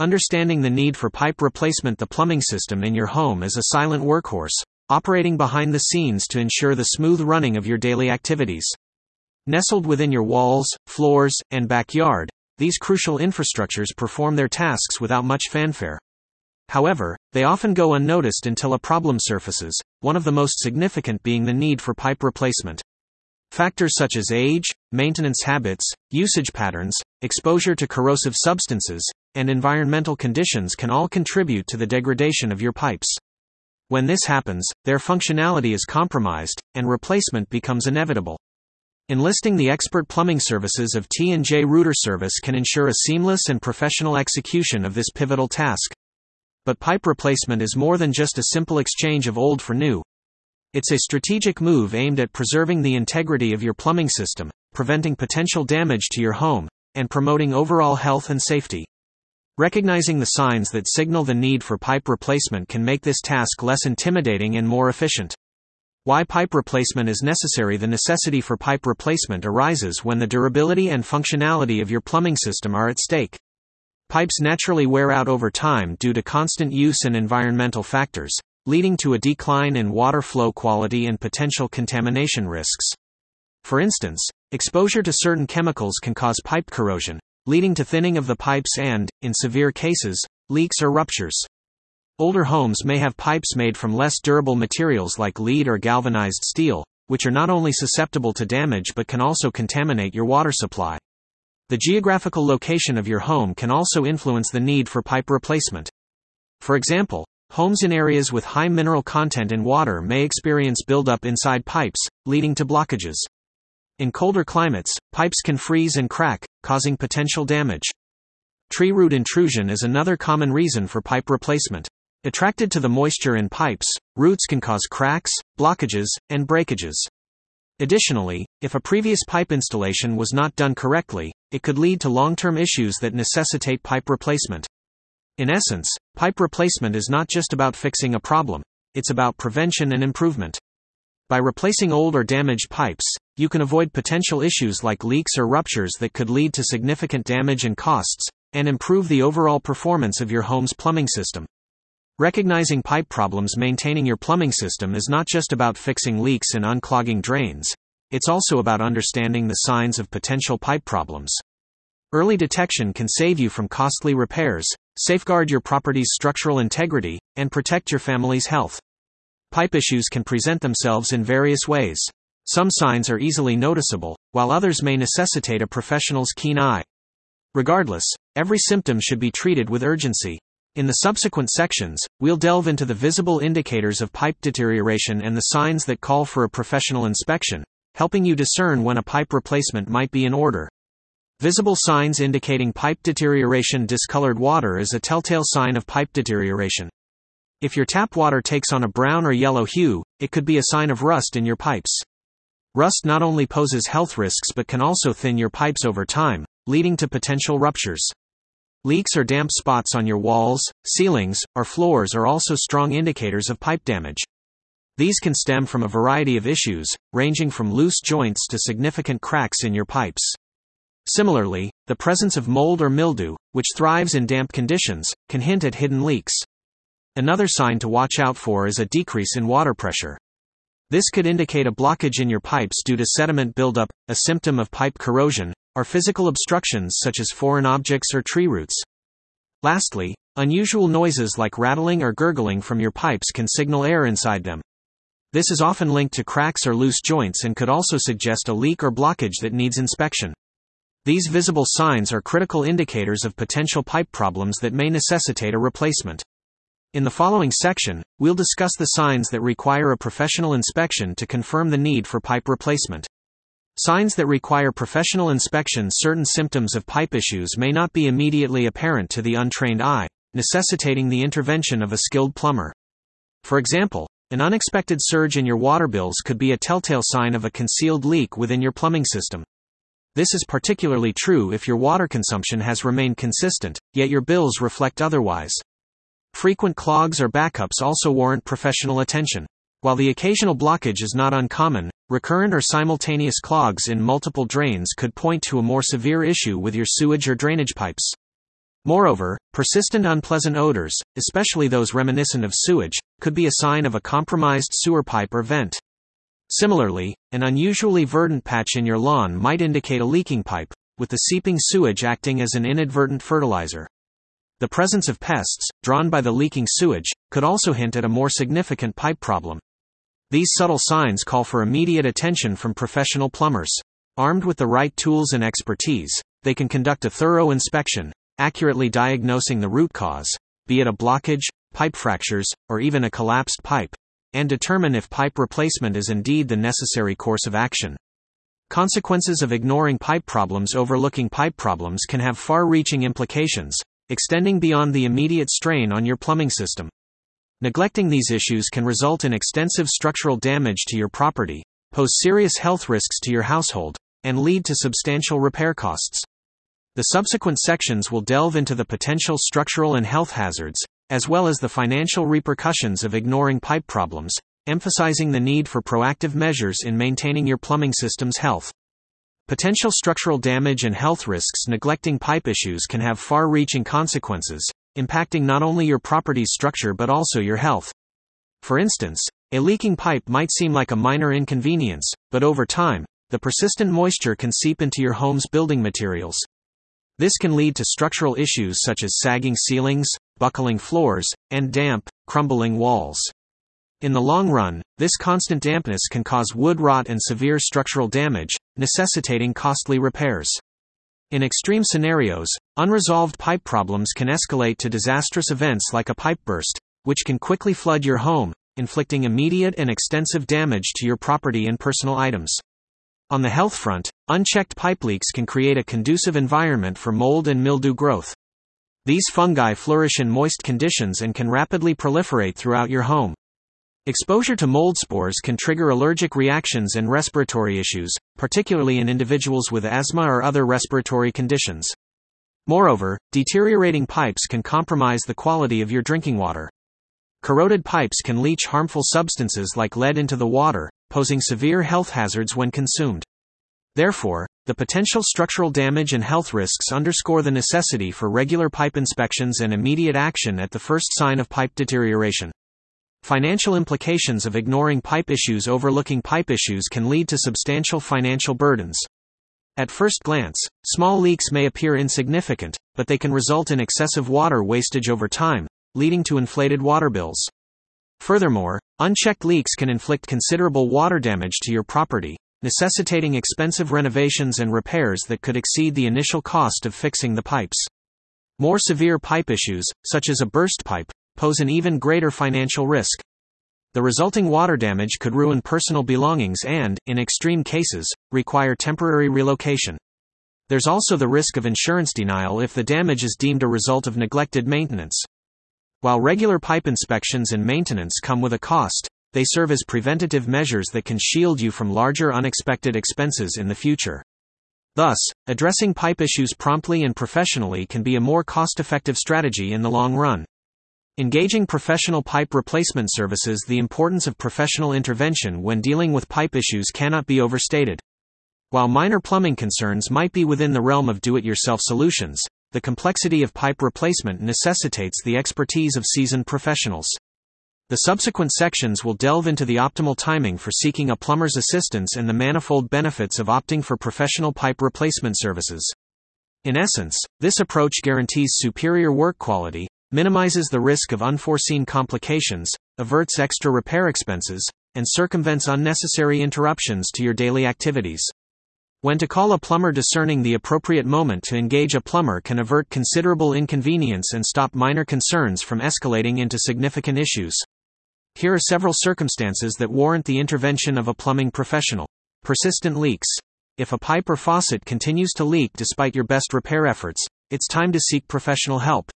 Understanding the need for pipe replacement, the plumbing system in your home is a silent workhorse, operating behind the scenes to ensure the smooth running of your daily activities. Nestled within your walls, floors, and backyard, these crucial infrastructures perform their tasks without much fanfare. However, they often go unnoticed until a problem surfaces, one of the most significant being the need for pipe replacement. Factors such as age, maintenance habits, usage patterns, exposure to corrosive substances, and environmental conditions can all contribute to the degradation of your pipes. When this happens, their functionality is compromised, and replacement becomes inevitable. Enlisting the expert plumbing services of T&J Rooter Service can ensure a seamless and professional execution of this pivotal task. But pipe replacement is more than just a simple exchange of old for new. It's a strategic move aimed at preserving the integrity of your plumbing system, preventing potential damage to your home, and promoting overall health and safety. Recognizing the signs that signal the need for pipe replacement can make this task less intimidating and more efficient. Why pipe replacement is necessary The necessity for pipe replacement arises when the durability and functionality of your plumbing system are at stake. Pipes naturally wear out over time due to constant use and environmental factors, leading to a decline in water flow quality and potential contamination risks. For instance, exposure to certain chemicals can cause pipe corrosion, leading to thinning of the pipes and, in severe cases, leaks or ruptures. Older homes may have pipes made from less durable materials like lead or galvanized steel, which are not only susceptible to damage but can also contaminate your water supply. The geographical location of your home can also influence the need for pipe replacement. For example, homes in areas with high mineral content in water may experience buildup inside pipes, leading to blockages. In colder climates, pipes can freeze and crack, causing potential damage. Tree root intrusion is another common reason for pipe replacement. Attracted to the moisture in pipes, roots can cause cracks, blockages, and breakages. Additionally, if a previous pipe installation was not done correctly, it could lead to long term issues that necessitate pipe replacement. In essence, pipe replacement is not just about fixing a problem, it's about prevention and improvement. By replacing old or damaged pipes, you can avoid potential issues like leaks or ruptures that could lead to significant damage and costs, and improve the overall performance of your home's plumbing system. Recognizing pipe problems Maintaining your plumbing system is not just about fixing leaks and unclogging drains, it's also about understanding the signs of potential pipe problems. Early detection can save you from costly repairs, safeguard your property's structural integrity, and protect your family's health pipe issues can present themselves in various ways. Some signs are easily noticeable, while others may necessitate a professional's keen eye. Regardless, every symptom should be treated with urgency. In the subsequent sections, we'll delve into the visible indicators of pipe deterioration and the signs that call for a professional inspection, helping you discern when a pipe replacement might be in order. Visible signs indicating pipe deterioration Discolored water is a telltale sign of pipe deterioration. If your tap water takes on a brown or yellow hue, it could be a sign of rust in your pipes. Rust not only poses health risks but can also thin your pipes over time, leading to potential ruptures. Leaks or damp spots on your walls, ceilings, or floors are also strong indicators of pipe damage. These can stem from a variety of issues, ranging from loose joints to significant cracks in your pipes. Similarly, the presence of mold or mildew, which thrives in damp conditions, can hint at hidden leaks. Another sign to watch out for is a decrease in water pressure. This could indicate a blockage in your pipes due to sediment buildup, a symptom of pipe corrosion, or physical obstructions such as foreign objects or tree roots. Lastly, unusual noises like rattling or gurgling from your pipes can signal air inside them. This is often linked to cracks or loose joints and could also suggest a leak or blockage that needs inspection. These visible signs are critical indicators of potential pipe problems that may necessitate a replacement. In the following section, we'll discuss the signs that require a professional inspection to confirm the need for pipe replacement. Signs that require professional inspection Certain symptoms of pipe issues may not be immediately apparent to the untrained eye, necessitating the intervention of a skilled plumber. For example, an unexpected surge in your water bills could be a telltale sign of a concealed leak within your plumbing system. This is particularly true if your water consumption has remained consistent, yet your bills reflect otherwise. Frequent clogs or backups also warrant professional attention. While the occasional blockage is not uncommon, recurrent or simultaneous clogs in multiple drains could point to a more severe issue with your sewage or drainage pipes. Moreover, persistent unpleasant odors, especially those reminiscent of sewage, could be a sign of a compromised sewer pipe or vent. Similarly, an unusually verdant patch in your lawn might indicate a leaking pipe, with the seeping sewage acting as an inadvertent fertilizer. The presence of pests, drawn by the leaking sewage, could also hint at a more significant pipe problem. These subtle signs call for immediate attention from professional plumbers. Armed with the right tools and expertise, they can conduct a thorough inspection, accurately diagnosing the root cause, be it a blockage, pipe fractures, or even a collapsed pipe, and determine if pipe replacement is indeed the necessary course of action. Consequences of ignoring pipe problems overlooking pipe problems can have far reaching implications, extending beyond the immediate strain on your plumbing system. Neglecting these issues can result in extensive structural damage to your property, pose serious health risks to your household, and lead to substantial repair costs. The subsequent sections will delve into the potential structural and health hazards, as well as the financial repercussions of ignoring pipe problems, emphasizing the need for proactive measures in maintaining your plumbing system's health. Potential structural damage and health risks neglecting pipe issues can have far reaching consequences, impacting not only your property's structure but also your health. For instance, a leaking pipe might seem like a minor inconvenience, but over time, the persistent moisture can seep into your home's building materials. This can lead to structural issues such as sagging ceilings, buckling floors, and damp, crumbling walls. In the long run, this constant dampness can cause wood rot and severe structural damage, necessitating costly repairs. In extreme scenarios, unresolved pipe problems can escalate to disastrous events like a pipe burst, which can quickly flood your home, inflicting immediate and extensive damage to your property and personal items. On the health front, unchecked pipe leaks can create a conducive environment for mold and mildew growth. These fungi flourish in moist conditions and can rapidly proliferate throughout your home. Exposure to mold spores can trigger allergic reactions and respiratory issues, particularly in individuals with asthma or other respiratory conditions. Moreover, deteriorating pipes can compromise the quality of your drinking water. Corroded pipes can leach harmful substances like lead into the water, posing severe health hazards when consumed. Therefore, the potential structural damage and health risks underscore the necessity for regular pipe inspections and immediate action at the first sign of pipe deterioration. Financial implications of ignoring pipe issues Overlooking pipe issues can lead to substantial financial burdens. At first glance, small leaks may appear insignificant, but they can result in excessive water wastage over time, leading to inflated water bills. Furthermore, unchecked leaks can inflict considerable water damage to your property, necessitating expensive renovations and repairs that could exceed the initial cost of fixing the pipes. More severe pipe issues, such as a burst pipe, pose an even greater financial risk. The resulting water damage could ruin personal belongings and, in extreme cases, require temporary relocation. There's also the risk of insurance denial if the damage is deemed a result of neglected maintenance. While regular pipe inspections and maintenance come with a cost, they serve as preventative measures that can shield you from larger unexpected expenses in the future. Thus, addressing pipe issues promptly and professionally can be a more cost effective strategy in the long run. Engaging professional pipe replacement services The importance of professional intervention when dealing with pipe issues cannot be overstated. While minor plumbing concerns might be within the realm of do it yourself solutions, the complexity of pipe replacement necessitates the expertise of seasoned professionals. The subsequent sections will delve into the optimal timing for seeking a plumber's assistance and the manifold benefits of opting for professional pipe replacement services. In essence, this approach guarantees superior work quality, minimizes the risk of unforeseen complications, averts extra repair expenses, and circumvents unnecessary interruptions to your daily activities. When to call a plumber discerning the appropriate moment to engage a plumber can avert considerable inconvenience and stop minor concerns from escalating into significant issues. Here are several circumstances that warrant the intervention of a plumbing professional. Persistent leaks. If a pipe or faucet continues to leak despite your best repair efforts, it's time to seek professional help.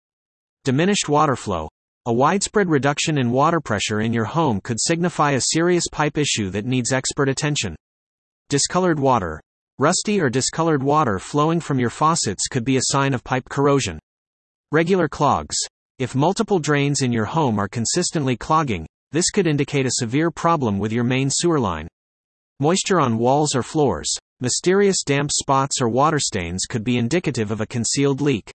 Diminished water flow. A widespread reduction in water pressure in your home could signify a serious pipe issue that needs expert attention. Discolored water. Rusty or discolored water flowing from your faucets could be a sign of pipe corrosion. Regular clogs. If multiple drains in your home are consistently clogging, this could indicate a severe problem with your main sewer line. Moisture on walls or floors. Mysterious damp spots or water stains could be indicative of a concealed leak.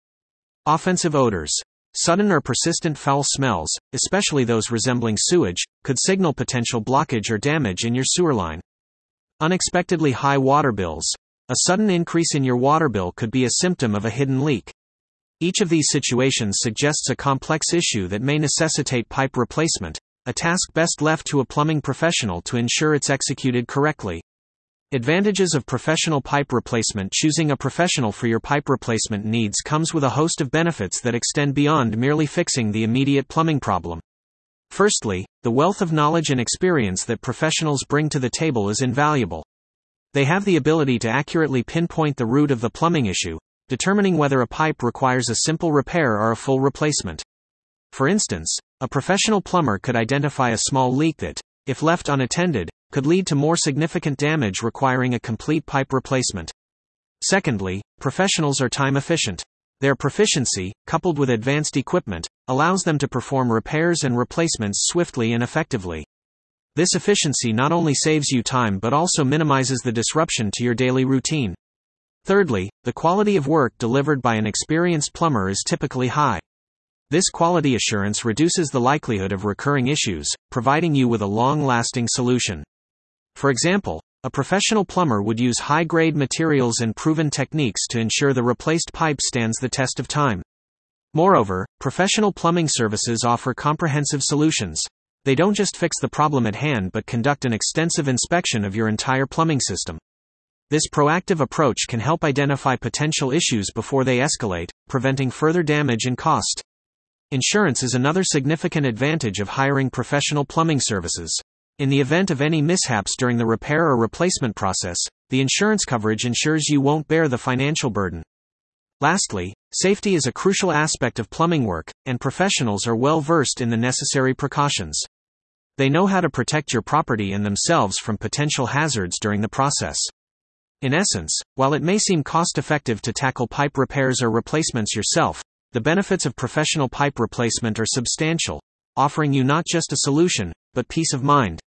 Offensive odors. Sudden or persistent foul smells, especially those resembling sewage, could signal potential blockage or damage in your sewer line. Unexpectedly high water bills. A sudden increase in your water bill could be a symptom of a hidden leak. Each of these situations suggests a complex issue that may necessitate pipe replacement, a task best left to a plumbing professional to ensure it's executed correctly. Advantages of professional pipe replacement Choosing a professional for your pipe replacement needs comes with a host of benefits that extend beyond merely fixing the immediate plumbing problem. Firstly, the wealth of knowledge and experience that professionals bring to the table is invaluable. They have the ability to accurately pinpoint the root of the plumbing issue, determining whether a pipe requires a simple repair or a full replacement. For instance, a professional plumber could identify a small leak that, if left unattended, could lead to more significant damage requiring a complete pipe replacement. Secondly, professionals are time efficient. Their proficiency, coupled with advanced equipment, allows them to perform repairs and replacements swiftly and effectively. This efficiency not only saves you time but also minimizes the disruption to your daily routine. Thirdly, the quality of work delivered by an experienced plumber is typically high. This quality assurance reduces the likelihood of recurring issues, providing you with a long lasting solution. For example, a professional plumber would use high grade materials and proven techniques to ensure the replaced pipe stands the test of time. Moreover, professional plumbing services offer comprehensive solutions. They don't just fix the problem at hand but conduct an extensive inspection of your entire plumbing system. This proactive approach can help identify potential issues before they escalate, preventing further damage and cost. Insurance is another significant advantage of hiring professional plumbing services. In the event of any mishaps during the repair or replacement process, the insurance coverage ensures you won't bear the financial burden. Lastly, safety is a crucial aspect of plumbing work, and professionals are well versed in the necessary precautions. They know how to protect your property and themselves from potential hazards during the process. In essence, while it may seem cost effective to tackle pipe repairs or replacements yourself, the benefits of professional pipe replacement are substantial, offering you not just a solution, but peace of mind.